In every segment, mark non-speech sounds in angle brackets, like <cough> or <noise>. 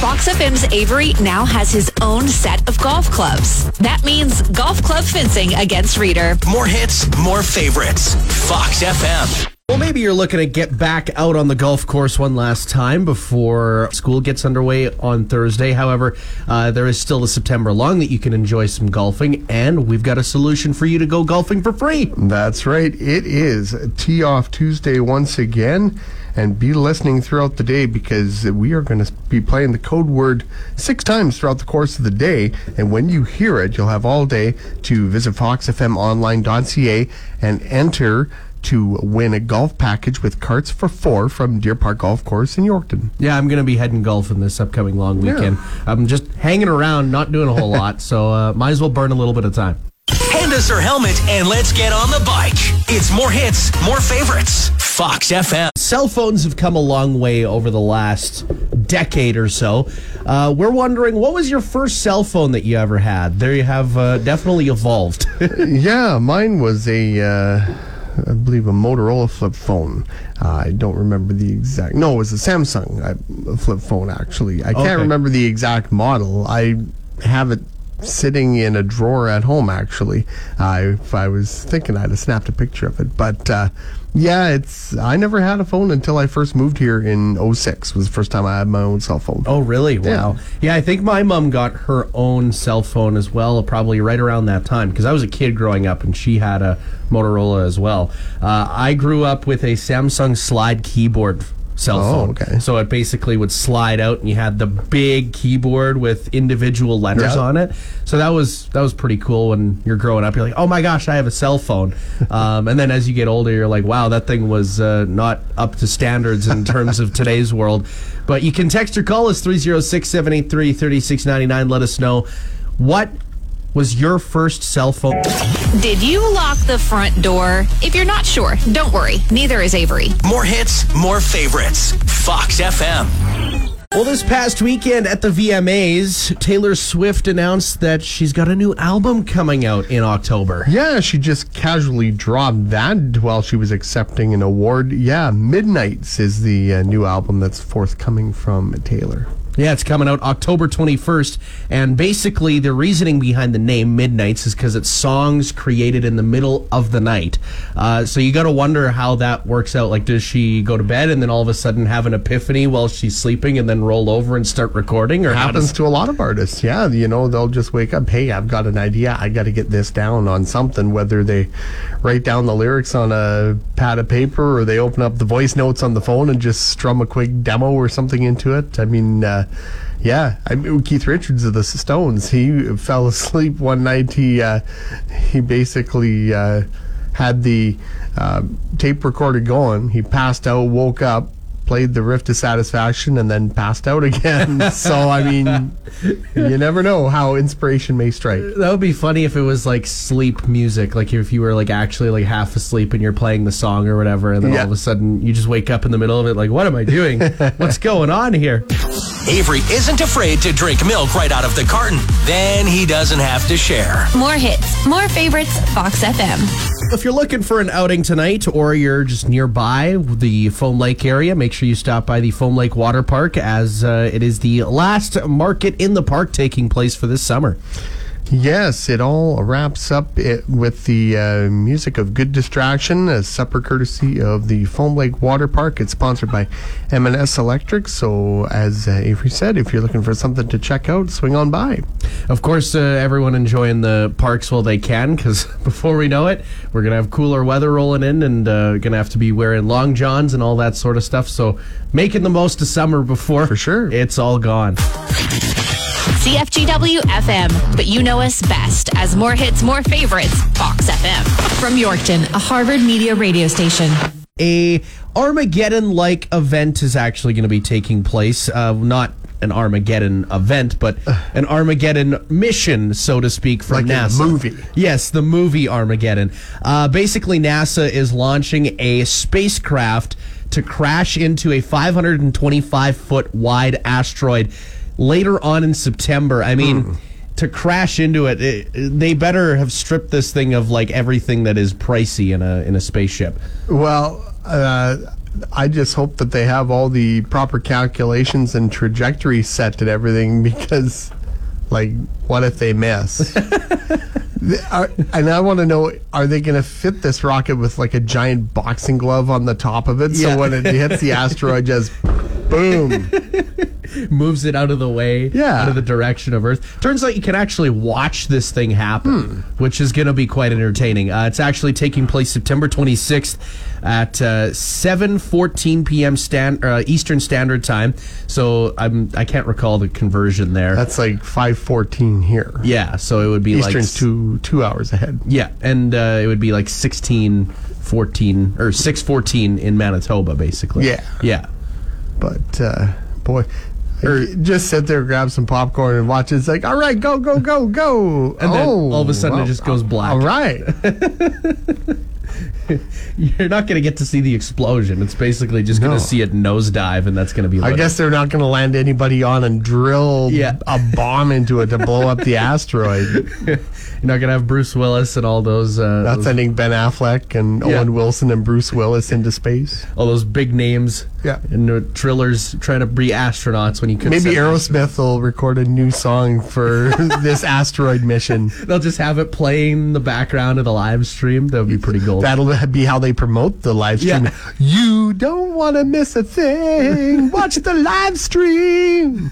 Fox FM's Avery now has his own set of golf clubs. That means golf club fencing against Reader. More hits, more favorites. Fox FM. Well, maybe you're looking to get back out on the golf course one last time before school gets underway on Thursday. However, uh, there is still the September long that you can enjoy some golfing, and we've got a solution for you to go golfing for free. That's right. It is Tee Off Tuesday once again. And be listening throughout the day because we are going to be playing the code word six times throughout the course of the day. And when you hear it, you'll have all day to visit foxfmonline.ca and enter to win a golf package with carts for four from Deer Park Golf Course in Yorkton. Yeah, I'm going to be heading golfing this upcoming long weekend. Yeah. I'm just hanging around, not doing a whole lot, so uh, might as well burn a little bit of time. Hand us our helmet and let's get on the bike. It's more hits, more favorites. Fox FM. Cell phones have come a long way over the last decade or so. Uh, we're wondering, what was your first cell phone that you ever had? There you have uh, definitely evolved. <laughs> yeah, mine was a. Uh, I believe a Motorola flip phone. Uh, I don't remember the exact. No, it was a Samsung uh, flip phone. Actually, I can't Okay. remember the exact model. I have it sitting in a drawer at home. Actually, if I was thinking, I'd have snapped a picture of it. But uh, yeah, it's. I never had a phone until I first moved here in 06. Was the first time I had my own cell phone. Oh, really? Wow. Yeah. I think my mom got her own cell phone as well, probably right around that time, because I was a kid growing up and she had a Motorola as well. Uh, I grew up with a Samsung slide keyboard cell Oh, phone. okay. So it basically would slide out and you had the big keyboard with individual letters Yeah. on it. So that was that was pretty cool when you're growing up. You're like, oh my gosh, I have a cell phone. <laughs> um, and then as you get older, you're like, wow, that thing was uh, not up to standards in terms of <laughs> today's world. But you can text or call us 306 783 3699. Let us know what was your first cell phone. Did you lock the front door? If you're not sure, don't worry. Neither is Avery. More hits, more favorites. Fox FM. Well, this past weekend at the VMAs, Taylor Swift announced that she's got a new album coming out in October. Yeah, she just casually dropped that while she was accepting an award. Yeah, Midnights is the uh, new album that's forthcoming from Taylor. Yeah, it's coming out October 21st. And basically, the reasoning behind the name Midnights is because it's songs created in the middle of the night. Uh, so you got to wonder how that works out. Like, does she go to bed and then all of a sudden have an epiphany while she's sleeping and then roll over and start recording? Or Happens does. to a lot of artists. Yeah, you know, they'll just wake up, hey, I've got an idea. I got to get this down on something, whether they write down the lyrics on a pad of paper or they open up the voice notes on the phone and just strum a quick demo or something into it. I mean, uh, yeah, I mean, Keith Richards of the Stones, he fell asleep one night. He uh, he basically uh, had the uh, tape recorder going. He passed out, woke up, played the riff to satisfaction, and then passed out again. <laughs> so I mean, you never know how inspiration may strike. That would be funny if it was like sleep music, like if you were like actually like half asleep and you're playing the song or whatever, and then Yeah. all of a sudden you just wake up in the middle of it, like, what am I doing? <laughs> What's going on here? Avery isn't afraid to drink milk right out of the carton. Then he doesn't have to share. More hits, more favorites, Fox FM. If you're looking for an outing tonight or you're just nearby the Foam Lake area, make sure you stop by the Foam Lake Water Park as uh, it is the last market in the park taking place for this summer. Yes, it all wraps up it with the uh, music of Good Distraction, a supper courtesy of the Foam Lake Water Park. It's sponsored by M&S Electric. So, as uh, Avery said, if you're looking for something to check out, swing on by. Of course, uh, everyone enjoying the parks while they can, because <laughs> before we know it, we're gonna have cooler weather rolling in, and uh, gonna have to be wearing long johns and all that sort of stuff. So, making the most of summer before For sure. it's all gone. CFGW FM, but you know us best as more hits, more favorites, Fox FM. From Yorkton, a Harvard media radio station. a Armageddon-like event is actually going to be taking place. Uh, not an Armageddon event, but an Armageddon mission, so to speak, from Like in the NASA. movie. Yes, the movie Armageddon. Uh, basically, NASA is launching a spacecraft to crash into a 525 foot wide asteroid later on in September. I mean, Hmm. to crash into it, it, they better have stripped this thing of like everything that is pricey in a in a spaceship. Well, uh, I just hope that they have all the proper calculations and trajectory set and everything <laughs> because, like, what if they miss? <laughs> Are- and I want to know: Are they going to fit this rocket with like a giant boxing glove on the top of it, so when it hits the <laughs> asteroid, just boom? <laughs> moves it out of the way, Yeah. out of the direction of Earth. Turns out you can actually watch this thing happen, Hmm. which is going to be quite entertaining. Uh, it's actually taking place September 26th at uh, 7:14 p.m. Uh, Eastern Standard Time. So I'm I can't recall the conversion there. That's like five fourteen here. yeah, so it would be Eastern's like two two hours ahead. Yeah, and uh, it would be like 16 14 or 614 in Manitoba basically. Yeah. Yeah. But uh, boy, Er- just sit there, grab some popcorn, and watch. It's like, all right, go, go, go, go. And then oh, all of a sudden it just goes black. All right. <laughs> <laughs> <laughs> You're not going to get to see the explosion. It's basically just going No. to see it nosedive, and that's going to be. I guess they're not going to land anybody on and drill Yeah. a bomb into it to blow up the asteroid. <laughs> you're not going to have Bruce Willis and all those. Uh, Not those- sending Ben Affleck and Yeah. Owen Wilson and Bruce Willis into space. all those big names. Yeah. And uh, trillers trying to be astronauts when you could. Maybe Aerosmith will record a new song for <laughs> this asteroid mission. They'll just have it playing in the background of the live stream. That would be pretty cool. That'll be how they promote the live stream. Yeah. You don't want to miss a thing. <laughs> Watch the live stream.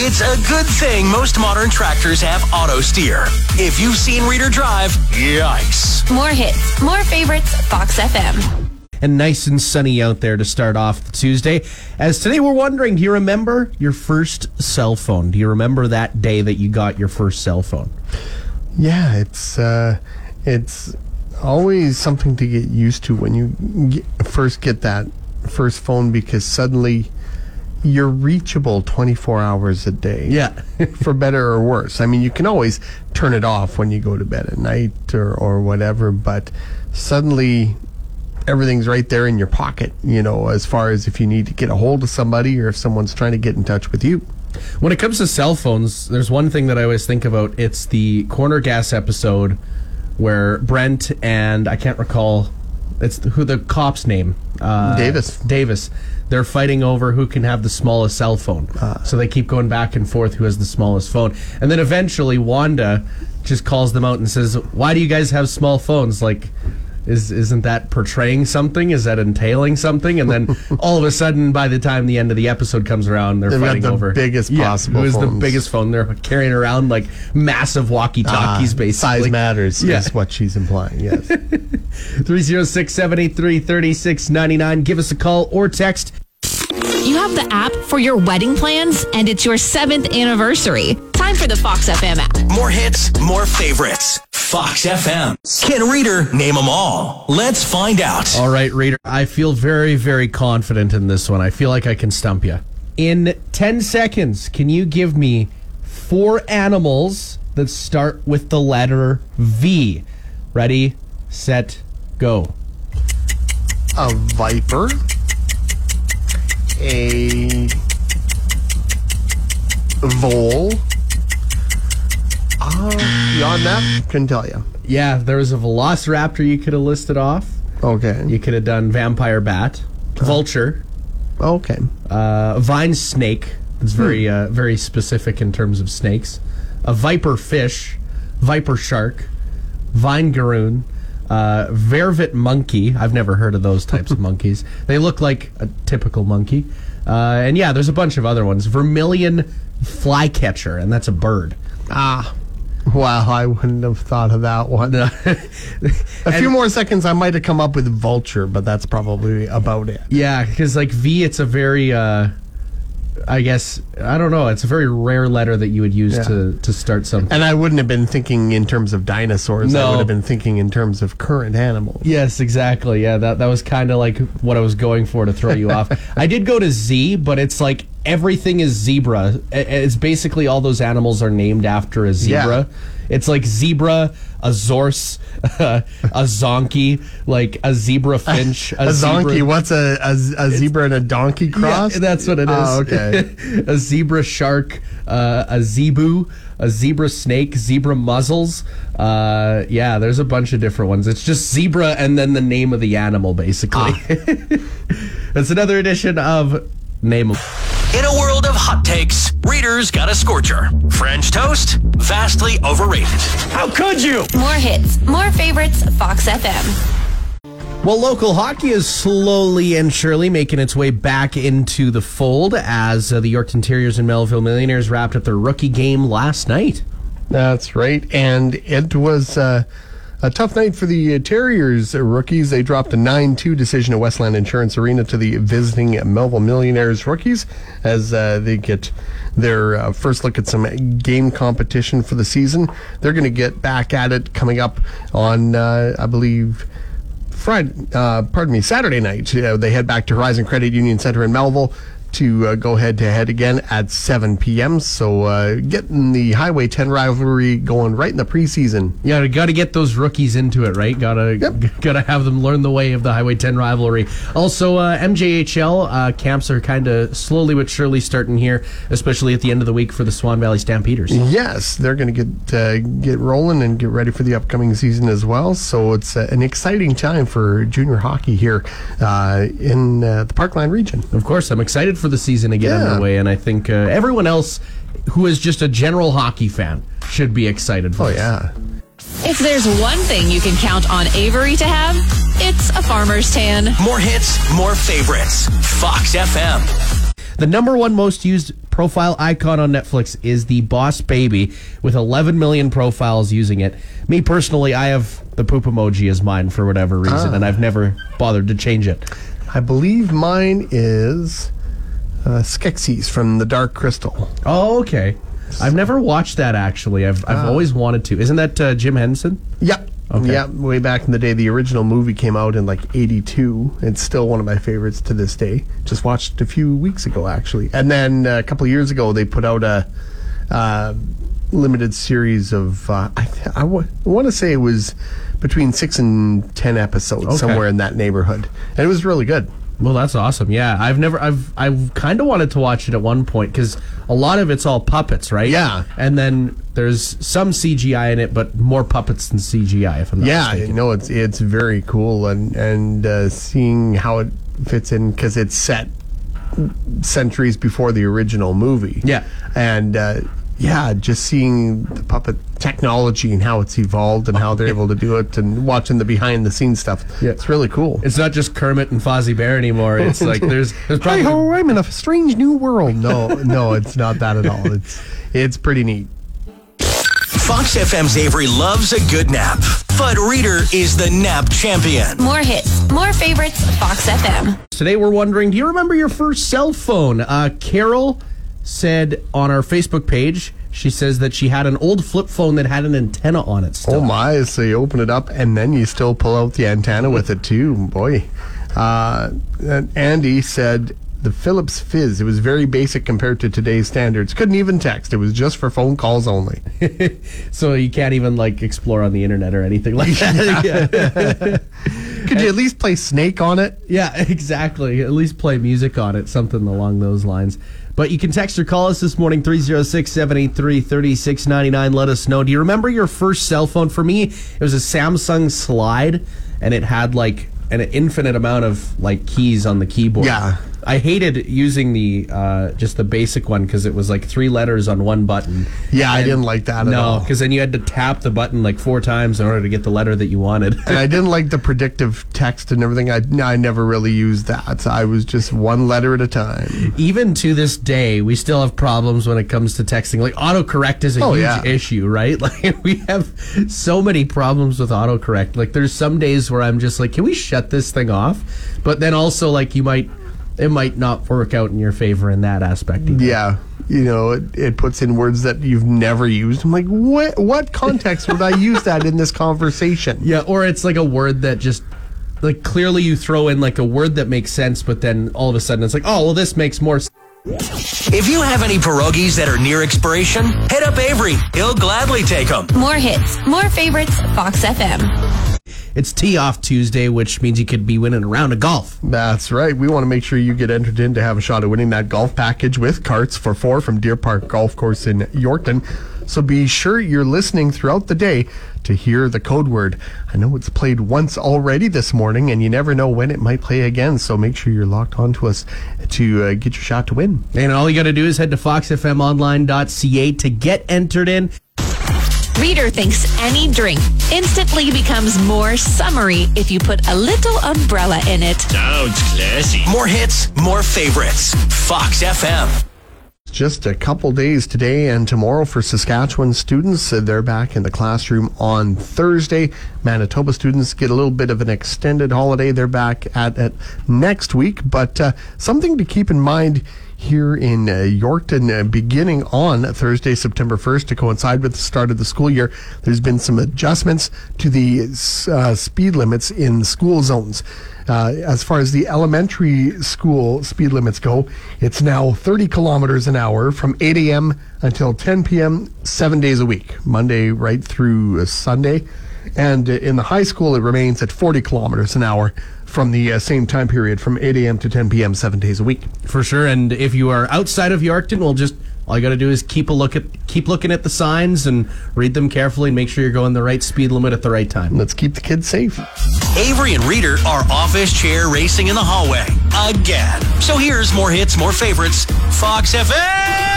It's a good thing most modern tractors have auto steer. If you've seen Reader Drive, yikes. More hits, more favorites, Fox FM. and nice and sunny out there to start off the Tuesday. As today we're wondering, do you remember your first cell phone? Do you remember that day that you got your first cell phone? Yeah, it's uh, it's always something to get used to when you get, first get that first phone because suddenly you're reachable 24 hours a day. Yeah. <laughs> for better or worse. I mean, you can always turn it off when you go to bed at night or, or whatever, but suddenly everything's right there in your pocket, you know, as far as if you need to get a hold of somebody or if someone's trying to get in touch with you. When it comes to cell phones, there's one thing that I always think about. It's the corner gas episode where Brent and I can't recall it's who the cop's name. Uh, Davis. Davis. They're fighting over who can have the smallest cell phone. so they keep going back and forth who has the smallest phone. And then eventually Wanda just calls them out and says, "Why do you guys have small phones?" Like is isn't that portraying something? Is that entailing something? And then <laughs> all of a sudden, by the time the end of the episode comes around, they're They've got fighting the over biggest yeah, possible Who is the phones. biggest phone? They're carrying around like massive walkie talkies, Ah, basically. Size matters Yeah. is what she's implying, yes. <laughs> 306 783 3699. Give us a call or text. You have the app for your wedding plans, and it's your seventh anniversary. Time for the Fox FM app. More hits, more favorites. Fox FM. Can Reader name them all? Let's find out. All right, reader. I feel very, very confident in this one. I feel like I can stump you. In 10 seconds, can you give me four animals that start with the letter V? Ready, set, go. a viper, a vole. Uh, beyond that, couldn't tell you. Yeah, there was a velociraptor you could have listed off. Okay. You could have done vampire bat, vulture, Okay. uh, vine snake. It's very uh, very specific in terms of snakes. A viper fish, viper shark, vinegaroon, uh, vervet monkey. I've never heard of those types of <laughs> monkeys. They look like a typical monkey. Uh, and yeah, there's a bunch of other ones. Vermilion flycatcher, and that's a bird. Ah. Wow, I wouldn't have thought of that one. <laughs> A few more seconds, I might have come up with vulture, but that's probably about it. Yeah, because like V, it's a very uh, I guess I don't know. It's a very rare letter that you would use Yeah. to to start something. And I wouldn't have been thinking in terms of dinosaurs. I No. would have been thinking in terms of current animals. Yes, exactly. Yeah, that that was kind of like what I was going for to throw you <laughs> off. I did go to Z, but it's like everything is zebra. It's basically all those animals are named after a zebra. It's like zebra, a zorse, <laughs> a zonkey, like a zebra finch, <laughs> A, zebra- zonkey. What's a, a, a zebra and a donkey cross? Yeah, that's what it is. Oh, okay. <laughs> a zebra shark, uh, a zebu, a zebra snake, zebra mussels. Uh, yeah, there's a bunch of different ones. It's just zebra and then the name of the animal, basically. That's another edition of Name. In a world of hot takes, Reader's got a scorcher. French toast, vastly overrated. How could you? More hits, more favorites, Fox FM. Well, local hockey is slowly and surely making its way back into the fold as uh, the Yorkton Terriers and Melville Millionaires wrapped up their rookie game last night. That's right. And it was uh, a tough night for the uh, Terriers uh, rookies. They dropped a 9 2 decision at Westland Insurance Arena to the visiting Melville Millionaires rookies as uh, they get their uh, first look at some game competition for the season. They're going to get back at it coming up on, uh, I believe, Friday, uh, pardon me, Saturday night. Uh, they head back to Horizon Credit Union Center in Melville to uh, go head to head again at 7 p.m. So uh, getting the Highway 10 rivalry going right in the preseason. Yeah, got to get those rookies into it, right? Got to got to have them learn the way of the Highway 10 rivalry. Also, uh, MJHL uh, camps are kind of slowly but surely starting here, especially at the end of the week for the Swan Valley Stampeders. Yes, they're going to get uh, get rolling and get ready for the upcoming season as well. So it's uh, an exciting time for junior hockey here uh, in uh, the Parkland region. Of course, I'm excited for the season to get Yeah. underway, and I think uh, everyone else who is just a general hockey fan should be excited for Oh this. yeah. If there's one thing you can count on Avery to have, it's a farmer's tan. More hits, more favorites. Fox FM. The number one most used profile icon on Netflix is the Boss Baby, with 11 million profiles using it. Me personally, I have the poop emoji as mine for whatever reason, and I've never bothered to change it. I believe mine is uh, Skeksis from the Dark Crystal. Oh, okay. I've never watched that actually. I've I've always wanted to. Isn't that uh, Jim Henson? Yep. Okay. Yep. Way back in the day, the original movie came out in like '82. It's still one of my favorites to this day. Just watched it a few weeks ago, actually. And then uh, a couple of years ago, they put out a uh, limited series of. Uh, I, th- I want to say it was between six and ten episodes, Okay. somewhere in that neighborhood, and it was really good. Well, that's awesome. Yeah, I've never, I've, I've kind of wanted to watch it at one point because a lot of it's all puppets, right? Yeah. And then there's some CGI in it, but more puppets than CGI. If I'm not Yeah, mistaken. you know it's it's very cool, and and uh, seeing how it fits in because it's set centuries before the original movie. Yeah. and uh, yeah, just seeing the puppet technology and how it's evolved and how they're <laughs> able to do it, and watching the behind the scenes stuff. Yeah. it's really cool. It's not just Kermit and Fozzie Bear anymore. <laughs> It's like there's, there's Hi probably ho! I'm in a strange new world. No, no, it's not that at all. It's it's pretty neat. Fox FM's Avery loves a good nap, but Reader is the nap champion. More hits, more favorites, Fox FM. Today we're wondering, do you remember your first cell phone? Uh, Carol said on our Facebook page, she says that she had an old flip phone that had an antenna on it still. Oh my! So you open it up and then you still pull out the antenna with it too. Boy, uh, and Andy said the Philips Fizz. It was very basic compared to today's standards. Couldn't even text. It was just for phone calls only. <laughs> So you can't even like explore on the internet or anything like that. <laughs> <laughs> Could you at least play Snake on it? Yeah, exactly. At least play music on it, something along those lines. But you can text or call us this morning, 306 783 3699. Let us know. Do you remember your first cell phone? For me, it was a Samsung Slide, and it had like an infinite amount of like keys on the keyboard. Yeah. I hated using the uh, just the basic one because it was like three letters on one button. Yeah, I didn't like that at No, all. because then you had to tap the button like four times in order to get the letter that you wanted. And I didn't like the predictive text and everything. I, I never really used that. So I was just one letter at a time. even to this day, we still have problems when it comes to texting. Like autocorrect is a Oh, huge yeah. issue, right? <laughs> Like we have so many problems with autocorrect. Like there's some days where I'm just like, can we shut this thing off? But then also like you might it might not work out in your favor in that aspect. Either. Yeah. You know, it, it puts in words that you've never used. I'm like, what what context would I use that in this conversation? Yeah, or it's like a word that just like clearly you throw in like a word that makes sense, but then all of a sudden it's like, oh well, this makes more. sense. If you have any pierogies that are near expiration, hit up Avery. He'll gladly take them. More hits, more favorites, Fox FM. It's tee off Tuesday, which means you could be winning a round of golf. That's right. We want to make sure you get entered in to have a shot at winning that golf package with carts for four from Deer Park Golf Course in Yorkton. So be sure you're listening throughout the day to hear the code word. I know it's played once already this morning, and you never know when it might play again. So make sure you're locked on to us to uh, get your shot to win. And all you got to do is head to foxfmonline.ca to get entered in. Reader thinks any drink instantly becomes more summery if you put a little umbrella in it. Sounds classy. More hits, more favorites. Fox FM. Just a couple days today and tomorrow for Saskatchewan students. They're back in the classroom on Thursday. Manitoba students get a little bit of an extended holiday. They're back at it next week. But uh, something to keep in mind here in uh, Yorkton, uh, beginning on Thursday, September 1st, to coincide with the start of the school year, there's been some adjustments to the uh, speed limits in school zones. Uh, as far as the elementary school speed limits go, it's now 30 kilometers an hour from 8 a.m. until 10 p.m., seven days a week, Monday right through uh, Sunday. And uh, in the high school, it remains at 40 kilometers an hour from the uh, same time period, from 8 a.m. to 10 p.m., seven days a week. For sure. And if you are outside of Yorkton, we'll just all you got to do is keep a look at keep looking at the signs and read them carefully and make sure you're going the right speed limit at the right time. Let's keep the kids safe. Avery and Reader are office chair racing in the hallway again. So here's more hits, more favorites. Fox FM.